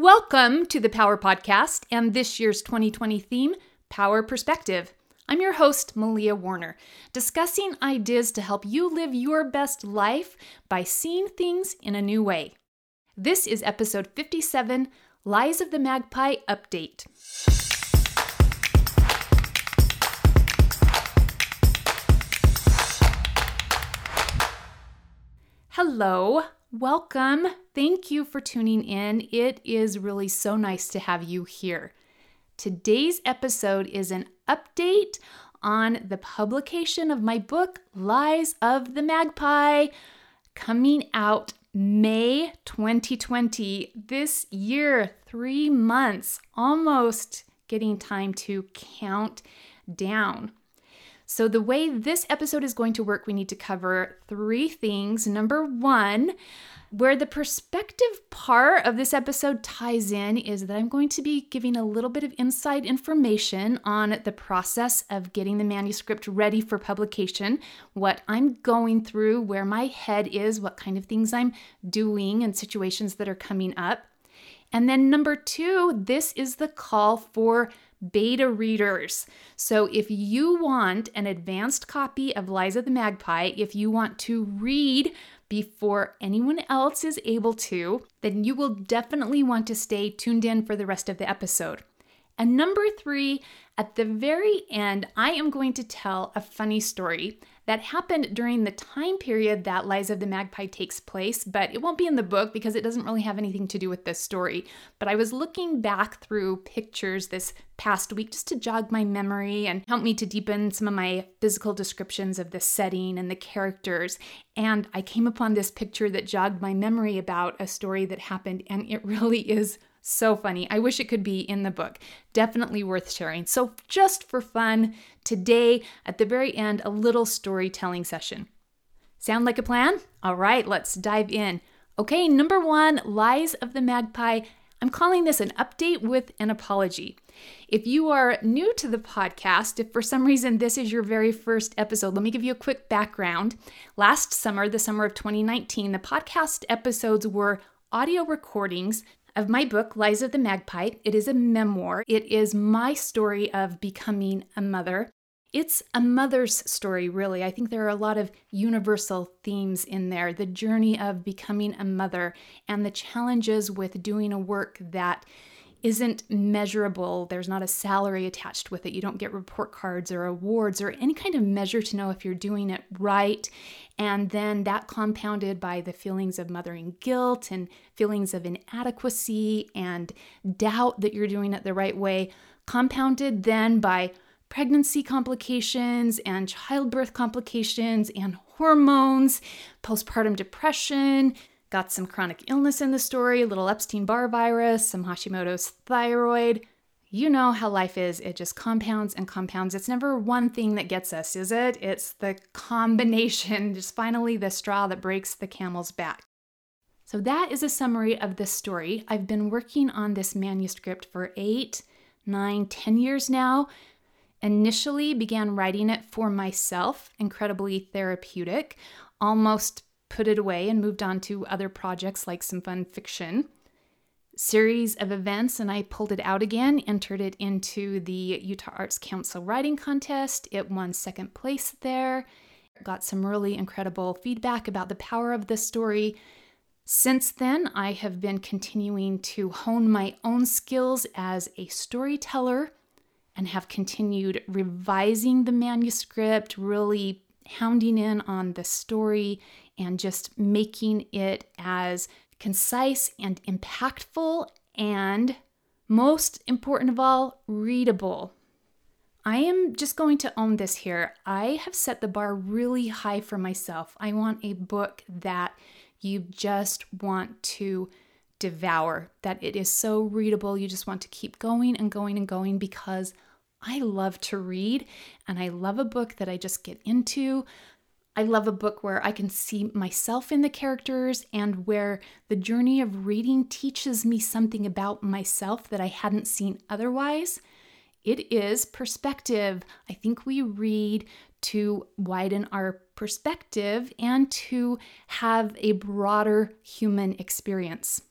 Welcome to the Power Podcast and this year's 2020 theme, Power Perspective. I'm your host, Maleah Warner, discussing ideas to help you live your best life by seeing things in a new way. This is episode 57 Lies of the Magpie Update. Hello, welcome. Thank you for tuning in. It is really so nice to have you here. Today's episode is an update on the publication of my book, Lies of the Magpie, coming out May 2020. This year, three months, almost getting time to count down. So, the way this episode is going to work, we need to cover three things. Number one, where the perspective part of this episode ties in is that I'm going to be giving a little bit of inside information on the process of getting the manuscript ready for publication, what I'm going through, where my head is, what kind of things I'm doing, and situations that are coming up. And then, number two, this is the call for beta readers. So, if you want an advanced copy of Lies of the Magpie, if you want to read before anyone else is able to, then you will definitely want to stay tuned in for the rest of the episode. And number three, at the very end, I am going to tell a funny story that happened during the time period that Lies of the Magpie takes place, but it won't be in the book because it doesn't really have anything to do with this story. But I was looking back through pictures this past week just to jog my memory and help me to deepen some of my physical descriptions of the setting and the characters. And I came upon this picture that jogged my memory about a story that happened, and it really is so funny. I wish it could be in the book. Definitely worth sharing. So, just for fun, today at the very end, a little storytelling session. Sound like a plan? All right, let's dive in. Okay, number one Lies of the Magpie. I'm calling this an update with an apology. If you are new to the podcast, if for some reason this is your very first episode, let me give you a quick background. Last summer, the summer of 2019, the podcast episodes were audio recordings of my book, Lies of the Magpie. It is a memoir. It is my story of becoming a mother. It's a mother's story, really. I think there are a lot of universal themes in there the journey of becoming a mother and the challenges with doing a work that isn't measurable. There's not a salary attached with it. You don't get report cards or awards or any kind of measure to know if you're doing it right. And then that compounded by the feelings of mothering guilt and feelings of inadequacy and doubt that you're doing it the right way, compounded then by pregnancy complications and childbirth complications and hormones, postpartum depression Got some chronic illness in the story, little Epstein Barr virus, some Hashimoto's thyroid. You know how life is, it just compounds and compounds. It's never one thing that gets us, is it? It's the combination, just finally the straw that breaks the camel's back. So, that is a summary of this story. I've been working on this manuscript for eight, nine, ten years now. Initially, began writing it for myself, incredibly therapeutic, almost put it away and moved on to other projects like some fun fiction. Series of events, and I pulled it out again, entered it into the Utah Arts Council writing contest. It won second place there. Got some really incredible feedback about the power of this story. Since then, I have been continuing to hone my own skills as a storyteller and have continued revising the manuscript, really hounding in on the story and just making it as concise and impactful and most important of all, readable. I am just going to own this here. I have set the bar really high for myself. I want a book that you just want to devour, that it is so readable. You just want to keep going and going and going because I love to read and I love a book that I just get into. I love a book where I can see myself in the characters and where the journey of reading teaches me something about myself that I hadn't seen otherwise. It is perspective. I think we read to widen our perspective and to have a broader human experience.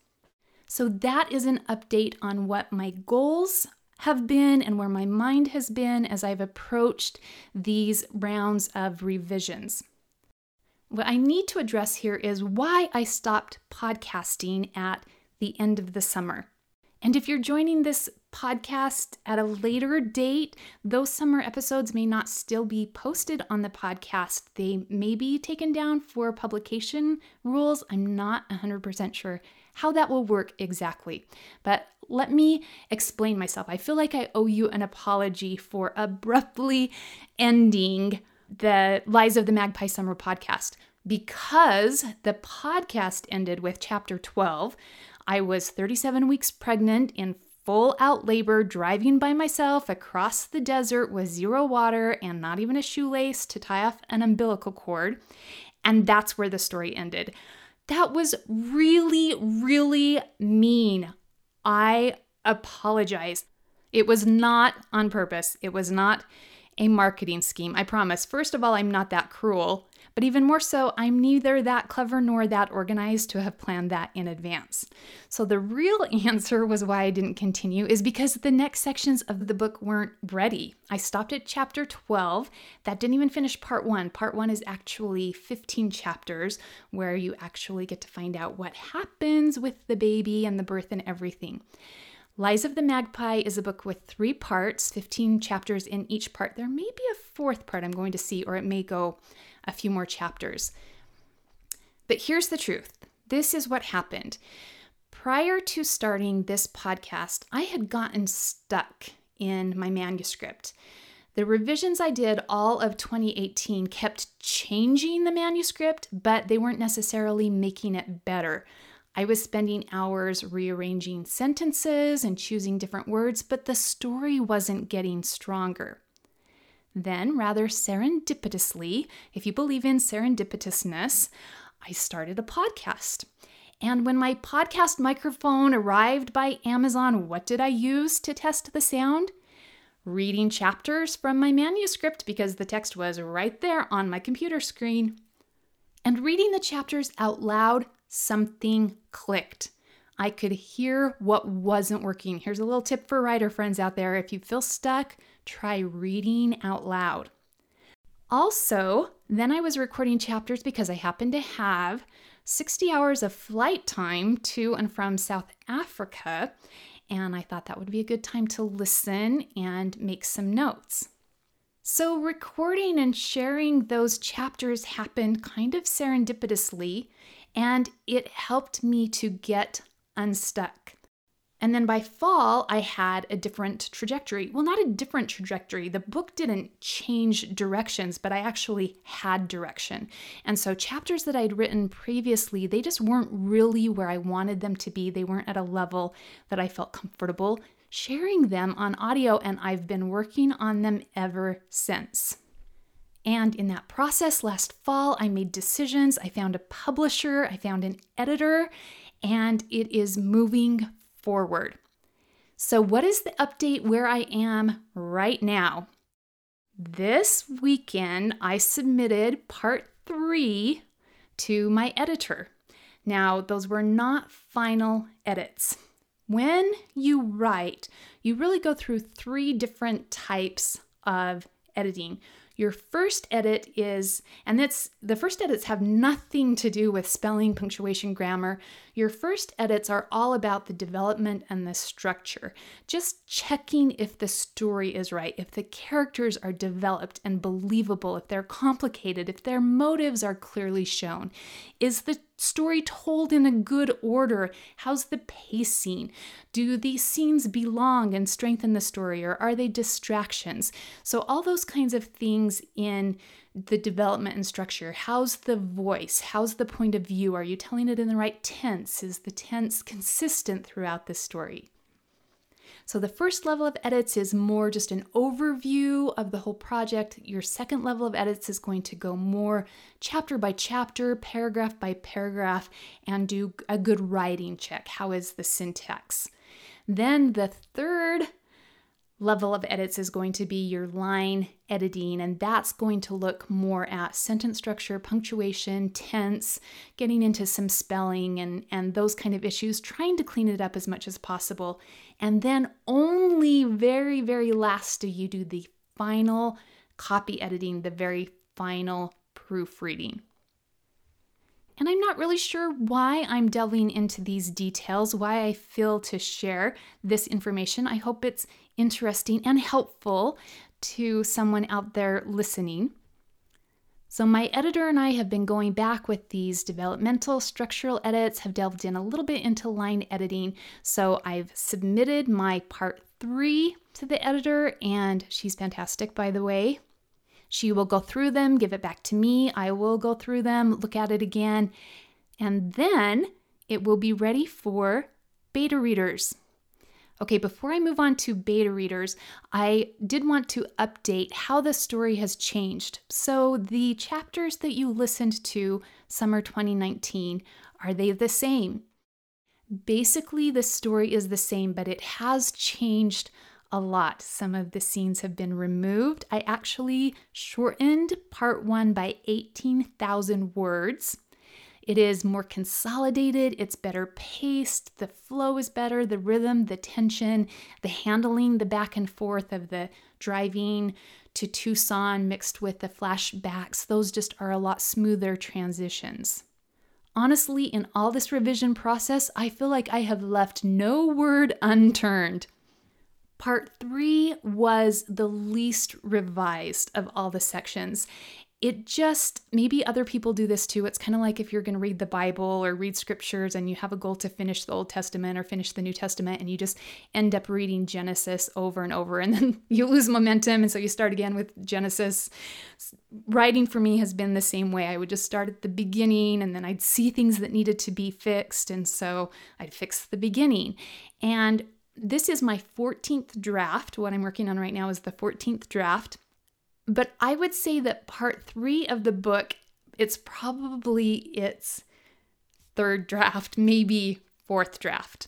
So, that is an update on what my goals have been and where my mind has been as I've approached these rounds of revisions. What I need to address here is why I stopped podcasting at the end of the summer. And if you're joining this podcast at a later date, those summer episodes may not still be posted on the podcast. They may be taken down for publication rules. I'm not 100% sure how that will work exactly. But let me explain myself. I feel like I owe you an apology for abruptly ending the Lies of the Magpie Summer podcast because the podcast ended with chapter 12. I was 37 weeks pregnant in full out labor, driving by myself across the desert with zero water and not even a shoelace to tie off an umbilical cord. And that's where the story ended. That was really, really mean. I apologize. It was not on purpose. It was not a marketing scheme. I promise. First of all, I'm not that cruel. But even more so, I'm neither that clever nor that organized to have planned that in advance. So the real answer was why I didn't continue is because the next sections of the book weren't ready. I stopped at chapter 12. That didn't even finish part one. Part one is actually 15 chapters where you actually get to find out what happens with the baby and the birth and everything. Lies of the Magpie is a book with three parts, 15 chapters in each part. There may be a fourth part I'm going to see, or it may go a few more chapters. But here's the truth this is what happened. Prior to starting this podcast, I had gotten stuck in my manuscript. The revisions I did all of 2018 kept changing the manuscript, but they weren't necessarily making it better. I was spending hours rearranging sentences and choosing different words, but the story wasn't getting stronger. Then, rather serendipitously, if you believe in serendipitousness, I started a podcast. And when my podcast microphone arrived by Amazon, what did I use to test the sound? Reading chapters from my manuscript because the text was right there on my computer screen. And reading the chapters out loud, something clicked. I could hear what wasn't working. Here's a little tip for writer friends out there. If you feel stuck, try reading out loud. Also, then I was recording chapters because I happened to have 60 hours of flight time to and from South Africa, and I thought that would be a good time to listen and make some notes. So, recording and sharing those chapters happened kind of serendipitously, and it helped me to get unstuck. And then by fall, I had a different trajectory. Well, not a different trajectory. The book didn't change directions, but I actually had direction. And so chapters that I'd written previously, they just weren't really where I wanted them to be. They weren't at a level that I felt comfortable sharing them on audio, and I've been working on them ever since. And in that process last fall, I made decisions. I found a publisher, I found an editor, and it is moving forward. So, what is the update where I am right now? This weekend, I submitted part three to my editor. Now, those were not final edits. When you write, you really go through three different types of editing. Your first edit is, and that's the first edits have nothing to do with spelling, punctuation, grammar. Your first edits are all about the development and the structure. Just checking if the story is right, if the characters are developed and believable, if they're complicated, if their motives are clearly shown. Is the story told in a good order? How's the pacing? Do these scenes belong and strengthen the story, or are they distractions? So, all those kinds of things in the development and structure. How's the voice? How's the point of view? Are you telling it in the right tense? Is the tense consistent throughout the story? So, the first level of edits is more just an overview of the whole project. Your second level of edits is going to go more chapter by chapter, paragraph by paragraph, and do a good writing check. How is the syntax? Then, the third level of edits is going to be your line editing, and that's going to look more at sentence structure, punctuation, tense, getting into some spelling and, and those kind of issues, trying to clean it up as much as possible. And then only very, very last do you do the final copy editing, the very final proofreading. And I'm not really sure why I'm delving into these details, why I feel to share this information. I hope it's interesting and helpful to someone out there listening. So, my editor and I have been going back with these developmental structural edits, have delved in a little bit into line editing. So, I've submitted my part three to the editor, and she's fantastic, by the way. She will go through them, give it back to me. I will go through them, look at it again, and then it will be ready for beta readers. Okay, before I move on to beta readers, I did want to update how the story has changed. So, the chapters that you listened to summer 2019, are they the same? Basically, the story is the same, but it has changed a lot. Some of the scenes have been removed. I actually shortened part one by 18,000 words. It is more consolidated, it's better paced, the flow is better, the rhythm, the tension, the handling, the back and forth of the driving to Tucson mixed with the flashbacks, those just are a lot smoother transitions. Honestly, in all this revision process, I feel like I have left no word unturned. Part three was the least revised of all the sections. It just, maybe other people do this too. It's kind of like if you're going to read the Bible or read scriptures and you have a goal to finish the Old Testament or finish the New Testament and you just end up reading Genesis over and over and then you lose momentum and so you start again with Genesis. Writing for me has been the same way. I would just start at the beginning and then I'd see things that needed to be fixed and so I'd fix the beginning. And this is my 14th draft. What I'm working on right now is the 14th draft. But I would say that part three of the book, it's probably its third draft, maybe fourth draft.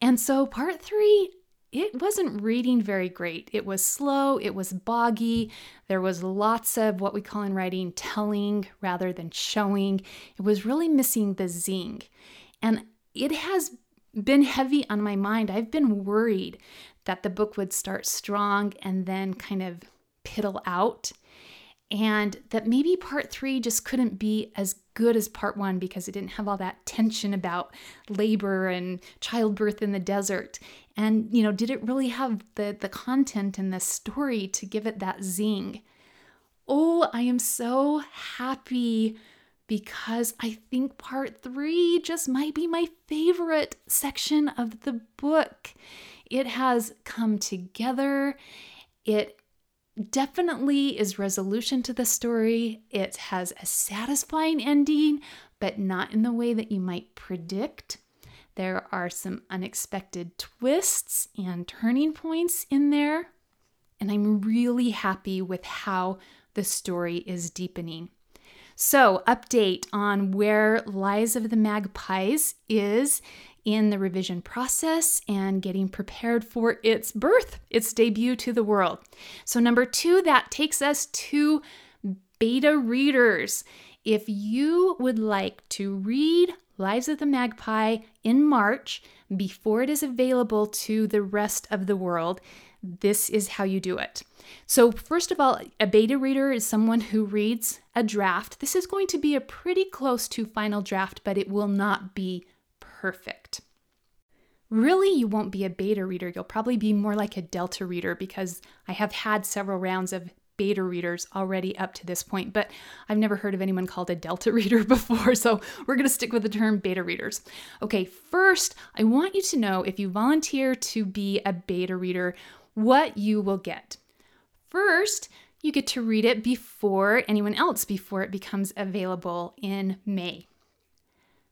And so part three, it wasn't reading very great. It was slow, it was boggy. There was lots of what we call in writing telling rather than showing. It was really missing the zing. And it has been heavy on my mind. I've been worried that the book would start strong and then kind of piddle out. And that maybe part three just couldn't be as good as part one because it didn't have all that tension about labor and childbirth in the desert. And, you know, did it really have the, the content and the story to give it that zing? Oh, I am so happy because I think part three just might be my favorite section of the book. It has come together. It definitely is resolution to the story. It has a satisfying ending, but not in the way that you might predict. There are some unexpected twists and turning points in there. And I'm really happy with how the story is deepening. So, update on where Lies of the Magpies is in the revision process and getting prepared for its birth, its debut to the world. So, number two, that takes us to beta readers. If you would like to read Lies of the Magpie in March before it is available to the rest of the world, this is how you do it. So, first of all, a beta reader is someone who reads a draft. This is going to be a pretty close to final draft, but it will not be perfect. Really, you won't be a beta reader. You'll probably be more like a delta reader because I have had several rounds of beta readers already up to this point, but I've never heard of anyone called a delta reader before, so we're going to stick with the term beta readers. Okay, first, I want you to know if you volunteer to be a beta reader, what you will get. First, you get to read it before anyone else, before it becomes available in May.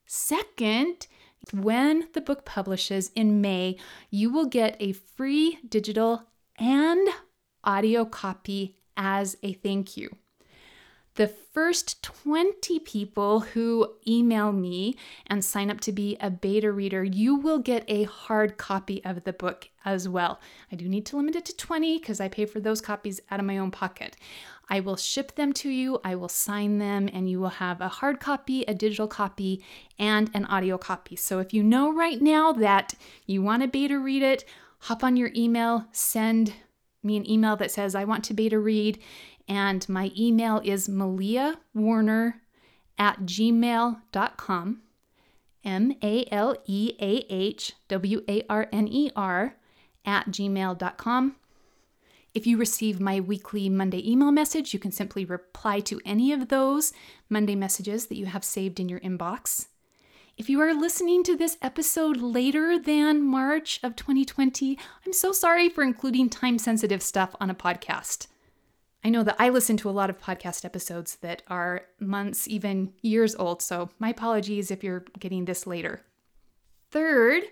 Second, when the book publishes in May, you will get a free digital and audio copy as a thank you. The first 20 people who email me and sign up to be a beta reader, you will get a hard copy of the book as well. I do need to limit it to 20 because I pay for those copies out of my own pocket. I will ship them to you, I will sign them, and you will have a hard copy, a digital copy, and an audio copy. So if you know right now that you want to beta read it, hop on your email, send me an email that says, I want to beta read, and my email is Maleah Warner at gmail.com. M A L E A H W A R N E R at gmail.com. If you receive my weekly Monday email message, you can simply reply to any of those Monday messages that you have saved in your inbox. If you are listening to this episode later than March of 2020, I'm so sorry for including time sensitive stuff on a podcast. I know that I listen to a lot of podcast episodes that are months, even years old, so my apologies if you're getting this later. Third,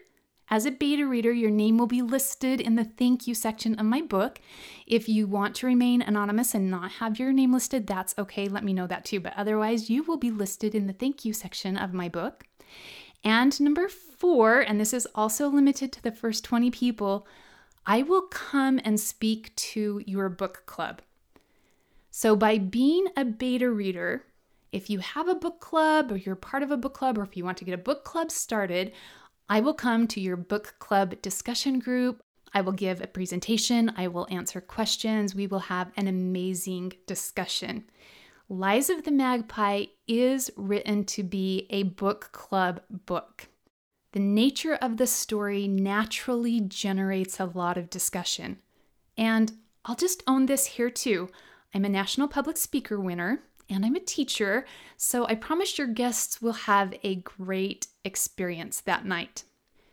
as a beta reader, your name will be listed in the thank you section of my book. If you want to remain anonymous and not have your name listed, that's okay. Let me know that too. But otherwise, you will be listed in the thank you section of my book. And number four, and this is also limited to the first 20 people, I will come and speak to your book club. So, by being a beta reader, if you have a book club or you're part of a book club, or if you want to get a book club started, I will come to your book club discussion group. I will give a presentation. I will answer questions. We will have an amazing discussion. Lies of the Magpie is written to be a book club book. The nature of the story naturally generates a lot of discussion. And I'll just own this here too. I'm a National Public Speaker winner and I'm a teacher, so I promise your guests will have a great experience that night.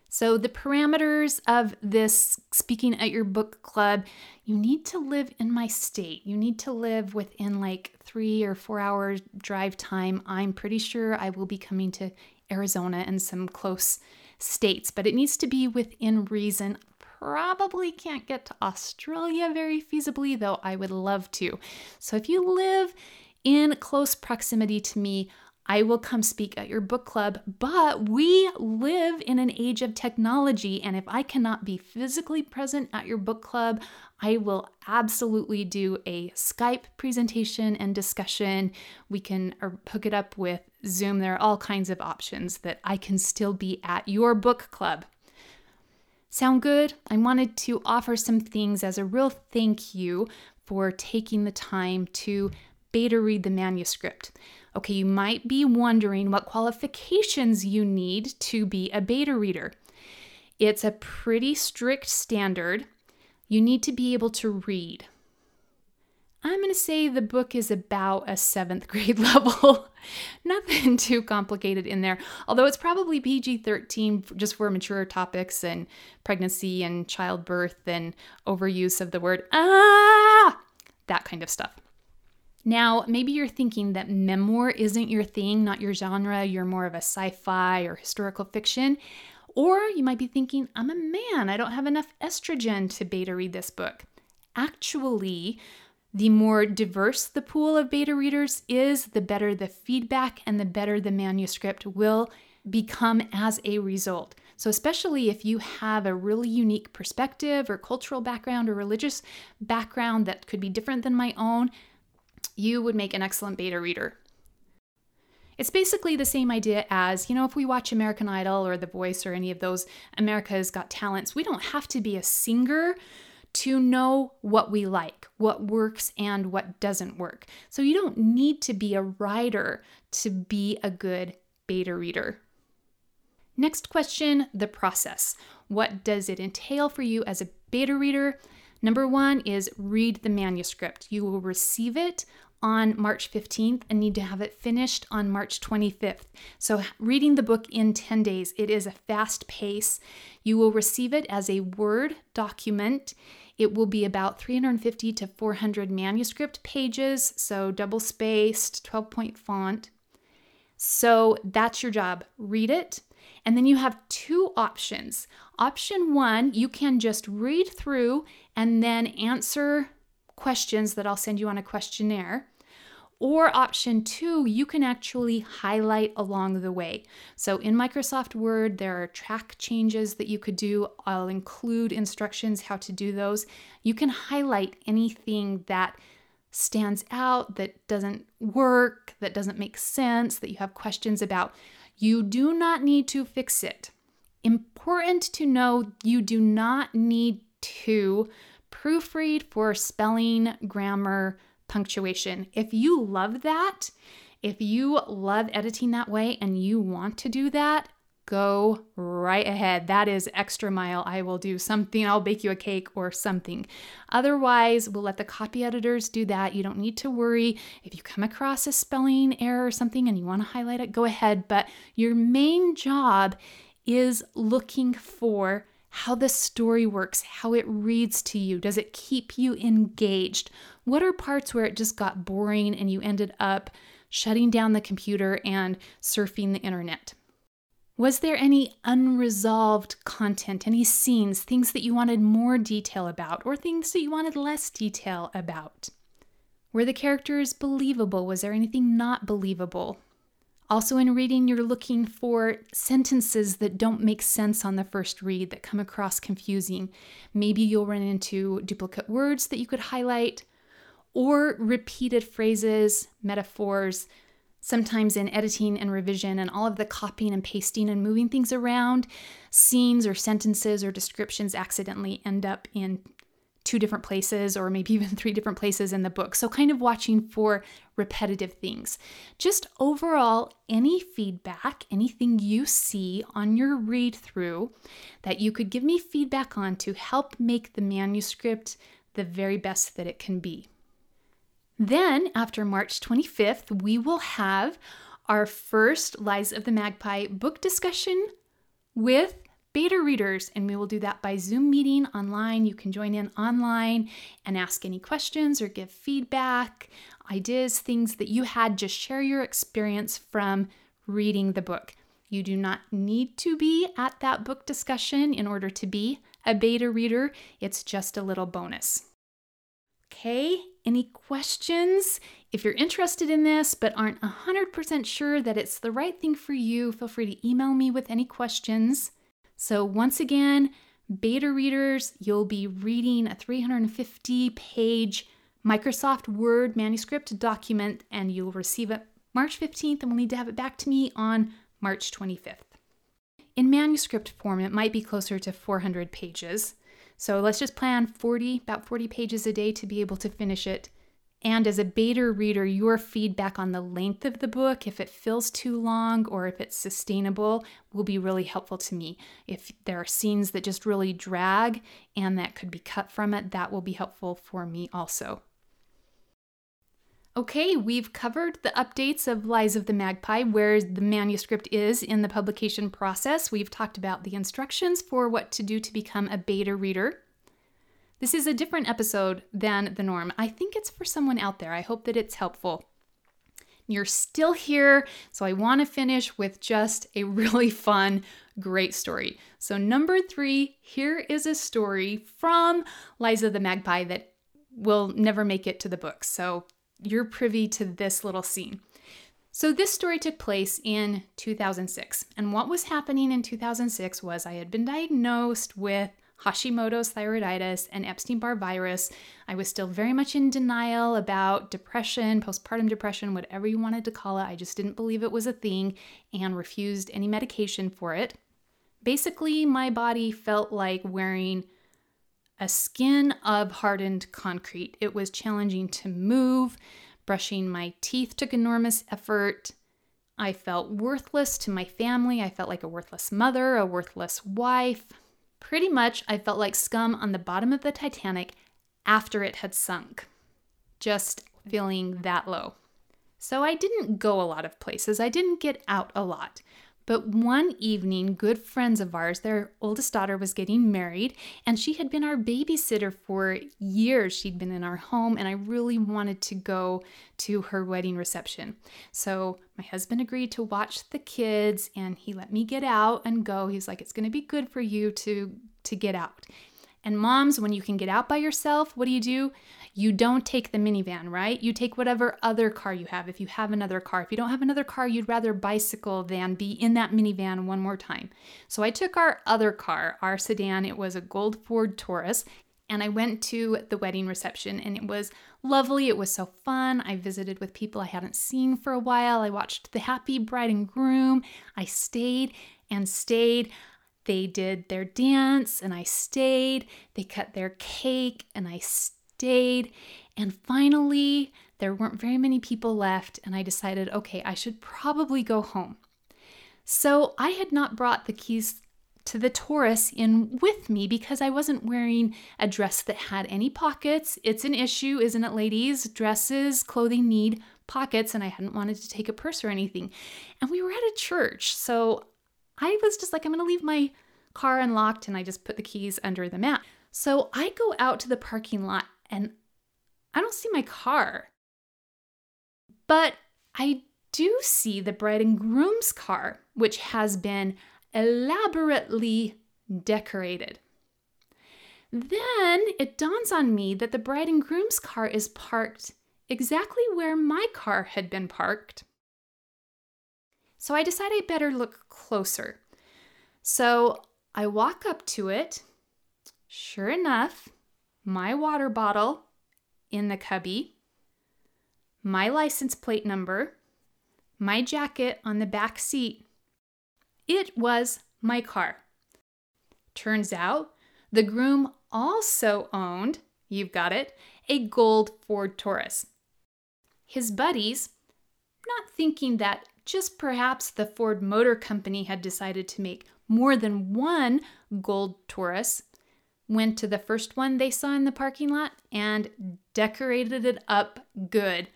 So, the parameters of this speaking at your book club, you need to live in my state. You need to live within like three or four hours drive time. I'm pretty sure I will be coming to Arizona and some close states, but it needs to be within reason probably can't get to Australia very feasibly, though I would love to. So if you live in close proximity to me, I will come speak at your book club, but we live in an age of technology. And if I cannot be physically present at your book club, I will absolutely do a Skype presentation and discussion. We can uh, hook it up with Zoom. There are all kinds of options that I can still be at your book club. Sound good? I wanted to offer some things as a real thank you for taking the time to beta read the manuscript. Okay, you might be wondering what qualifications you need to be a beta reader. It's a pretty strict standard. You need to be able to read. I'm going to say the book is about a seventh grade level. Nothing too complicated in there, although it's probably PG 13 just for mature topics and pregnancy and childbirth and overuse of the word ah, that kind of stuff. Now, maybe you're thinking that memoir isn't your thing, not your genre, you're more of a sci fi or historical fiction. Or you might be thinking, I'm a man, I don't have enough estrogen to beta read this book. Actually, the more diverse the pool of beta readers is, the better the feedback and the better the manuscript will become as a result. So, especially if you have a really unique perspective or cultural background or religious background that could be different than my own, you would make an excellent beta reader. It's basically the same idea as, you know, if we watch American Idol or The Voice or any of those America's Got Talents, we don't have to be a singer to know what we like, what works and what doesn't work. So you don't need to be a writer to be a good beta reader. Next question the process. What does it entail for you as a beta reader? Number one is read the manuscript. You will receive it on March 15th and need to have it finished on March 25th. So, reading the book in 10 days, it is a fast pace. You will receive it as a Word document. It will be about 350 to 400 manuscript pages, so double spaced, 12 point font. So, that's your job. Read it. And then you have two options. Option one, you can just read through and then answer questions that I'll send you on a questionnaire. Or option two, you can actually highlight along the way. So in Microsoft Word, there are track changes that you could do. I'll include instructions how to do those. You can highlight anything that stands out, that doesn't work, that doesn't make sense, that you have questions about. You do not need to fix it. Important to know you do not need to proofread for spelling, grammar, punctuation. If you love that, if you love editing that way and you want to do that, go right ahead. That is extra mile. I will do something. I'll bake you a cake or something. Otherwise, we'll let the copy editors do that. You don't need to worry. If you come across a spelling error or something and you want to highlight it, go ahead. But your main job is looking for how the story works, how it reads to you. Does it keep you engaged? What are parts where it just got boring and you ended up shutting down the computer and surfing the internet? Was there any unresolved content, any scenes, things that you wanted more detail about, or things that you wanted less detail about? Were the characters believable? Was there anything not believable? Also, in reading, you're looking for sentences that don't make sense on the first read, that come across confusing. Maybe you'll run into duplicate words that you could highlight, or repeated phrases, metaphors. Sometimes in editing and revision and all of the copying and pasting and moving things around, scenes or sentences or descriptions accidentally end up in two different places or maybe even three different places in the book. So, kind of watching for repetitive things. Just overall, any feedback, anything you see on your read through that you could give me feedback on to help make the manuscript the very best that it can be. Then, after March 25th, we will have our first Lies of the Magpie book discussion with beta readers, and we will do that by Zoom meeting online. You can join in online and ask any questions or give feedback, ideas, things that you had. Just share your experience from reading the book. You do not need to be at that book discussion in order to be a beta reader, it's just a little bonus. Okay, any questions? If you're interested in this but aren't 100% sure that it's the right thing for you, feel free to email me with any questions. So, once again, beta readers, you'll be reading a 350 page Microsoft Word manuscript document and you'll receive it March 15th and we'll need to have it back to me on March 25th. In manuscript form, it might be closer to 400 pages. So let's just plan 40, about 40 pages a day to be able to finish it and as a beta reader, your feedback on the length of the book, if it feels too long or if it's sustainable, will be really helpful to me. If there are scenes that just really drag and that could be cut from it, that will be helpful for me also. Okay, we've covered the updates of Lies of the Magpie, where the manuscript is in the publication process. We've talked about the instructions for what to do to become a beta reader. This is a different episode than the norm. I think it's for someone out there. I hope that it's helpful. You're still here, so I want to finish with just a really fun, great story. So, number three, here is a story from Lies of the Magpie that will never make it to the book. So, you're privy to this little scene. So, this story took place in 2006. And what was happening in 2006 was I had been diagnosed with Hashimoto's thyroiditis, and Epstein Barr virus. I was still very much in denial about depression, postpartum depression, whatever you wanted to call it. I just didn't believe it was a thing and refused any medication for it. Basically, my body felt like wearing a skin of hardened concrete. It was challenging to move. Brushing my teeth took enormous effort. I felt worthless to my family. I felt like a worthless mother, a worthless wife. Pretty much, I felt like scum on the bottom of the Titanic after it had sunk. Just feeling that low. So I didn't go a lot of places. I didn't get out a lot. But one evening, good friends of ours, their oldest daughter was getting married, and she had been our babysitter for years. She'd been in our home, and I really wanted to go to her wedding reception. So my husband agreed to watch the kids, and he let me get out and go. He's like, "It's to be good for you to to get out." And moms, when you can get out by yourself, what do you do? You don't take the minivan, right? You take whatever other car you have. If you have another car, if you don't have another car, you'd rather bicycle than be in that minivan one more time. So I took our other car, our sedan. It was a gold Ford Taurus. And I went to the wedding reception and it was lovely. It was so fun. I visited with people I hadn't seen for a while. I watched the happy bride and groom. I stayed and stayed. They did their dance and I stayed. They cut their cake and I stayed. And finally, there weren't very many people left, and I decided, okay, I should probably go home. So I had not brought the keys to the Taurus in with me because I wasn't wearing a dress that had any pockets. It's an issue, isn't it, ladies? Dresses, clothing need pockets, and I hadn't wanted to take a purse or anything. And we were at a church, so I was just like, I'm gonna leave my car unlocked, and I just put the keys under the mat. So I go out to the parking lot and I don't see my car. But I do see the bride and groom's car, which has been elaborately decorated. Then it dawns on me that the bride and groom's car is parked exactly where my car had been parked. So I decide I better look closer. So I walk up to it. Sure enough, my water bottle in the cubby, my license plate number, my jacket on the back seat, it was my car. Turns out the groom also owned, you've got it, a gold Ford Taurus. His buddies, not thinking that just perhaps the Ford Motor Company had decided to make more than one gold Taurus, went to the first one they saw in the parking lot and decorated it up good.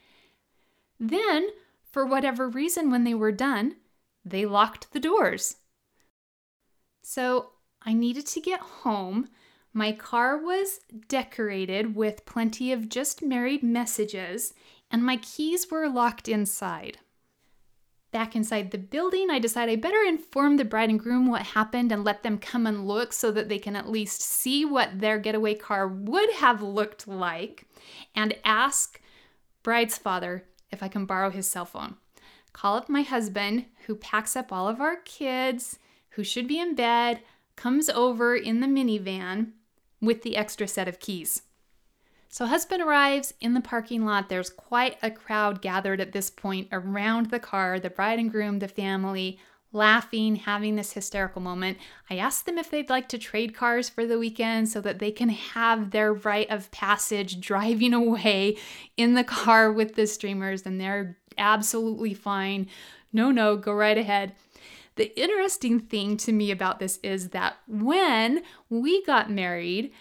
Then, for whatever reason, when they were done, they locked the doors. So I needed to get home. My car was decorated with plenty of just married messages, and my keys were locked inside. Back inside the building, I decide I better inform the bride and groom what happened and let them come and look so that they can at least see what their getaway car would have looked like and ask bride's father if I can borrow his cell phone. Call up my husband, who packs up all of our kids, who should be in bed, comes over in the minivan with the extra set of keys. So, husband arrives in the parking lot. There's quite a crowd gathered at this point around the car, the bride and groom, the family, laughing, having this hysterical moment. I ask them if they'd like to trade cars for the weekend so that they can have their rite of passage driving away in the car with the streamers, and they're absolutely fine. No, no, go right ahead. The interesting thing to me about this is that when we got married,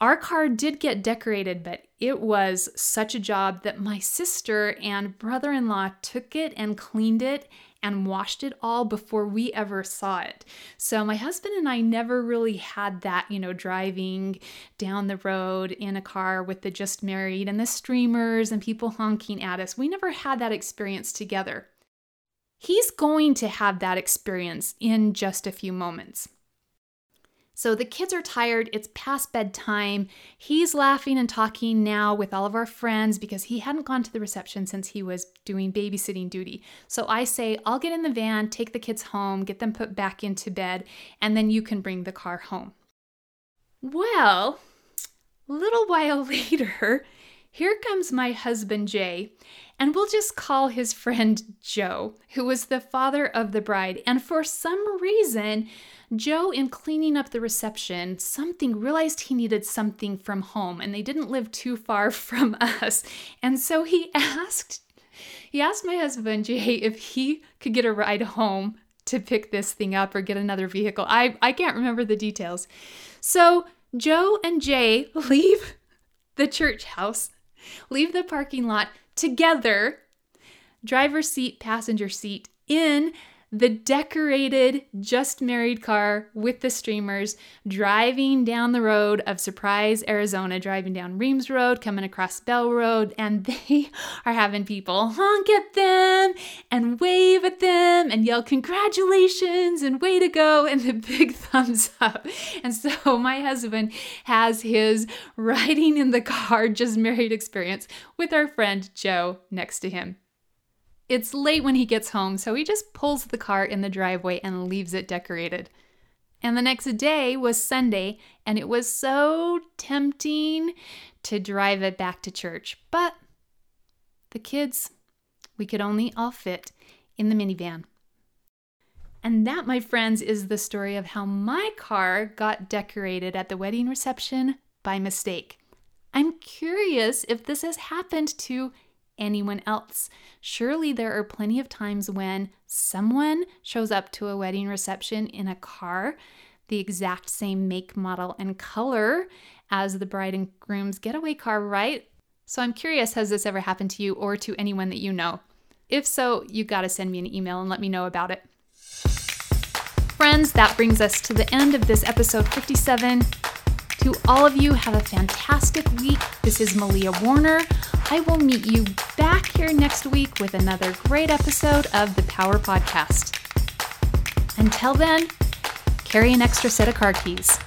our car did get decorated, but it was such a job that my sister and brother in law took it and cleaned it and washed it all before we ever saw it. So my husband and I never really had that, you know, driving down the road in a car with the just married and the streamers and people honking at us. We never had that experience together. He's going to have that experience in just a few moments. So the kids are tired, it's past bedtime. He's laughing and talking now with all of our friends because he hadn't gone to the reception since he was doing babysitting duty. So I say, I'll get in the van, take the kids home, get them put back into bed, and then you can bring the car home. Well, little while later, here comes my husband Jay, and we'll just call his friend Joe, who was the father of the bride. And for some reason, Joe, in cleaning up the reception, something realized he needed something from home, and they didn't live too far from us. And so he asked he asked my husband Jay if he could get a ride home to pick this thing up or get another vehicle. I, I can't remember the details. So Joe and Jay leave the church house, leave the parking lot together, driver's seat, passenger seat, in the decorated, just married car with the streamers driving down the road of Surprise, Arizona, driving down Reems Road, coming across Bell Road, and they are having people honk at them and wave at them and yell congratulations and way to go and the big thumbs up. And so my husband has his riding in the car, just married experience with our friend Joe next to him. It's late when he gets home, so he just pulls the car in the driveway and leaves it decorated. And the next day was Sunday, and it was so tempting to drive it back to church. But the kids, we could only all fit in the minivan. And that, my friends, is the story of how my car got decorated at the wedding reception by mistake. I'm curious if this has happened to anyone else. Surely there are plenty of times when someone shows up to a wedding reception in a car, the exact same make, model, and color as the bride and groom's getaway car, right? So I'm curious has this ever happened to you or to anyone that you know? If so, you gotta send me an email and let me know about it. Friends, that brings us to the end of this episode 57. To all of you, have a fantastic week. This is Maleah Warner. I will meet you back here next week with another great episode of the Power Podcast. Until then, carry an extra set of car keys.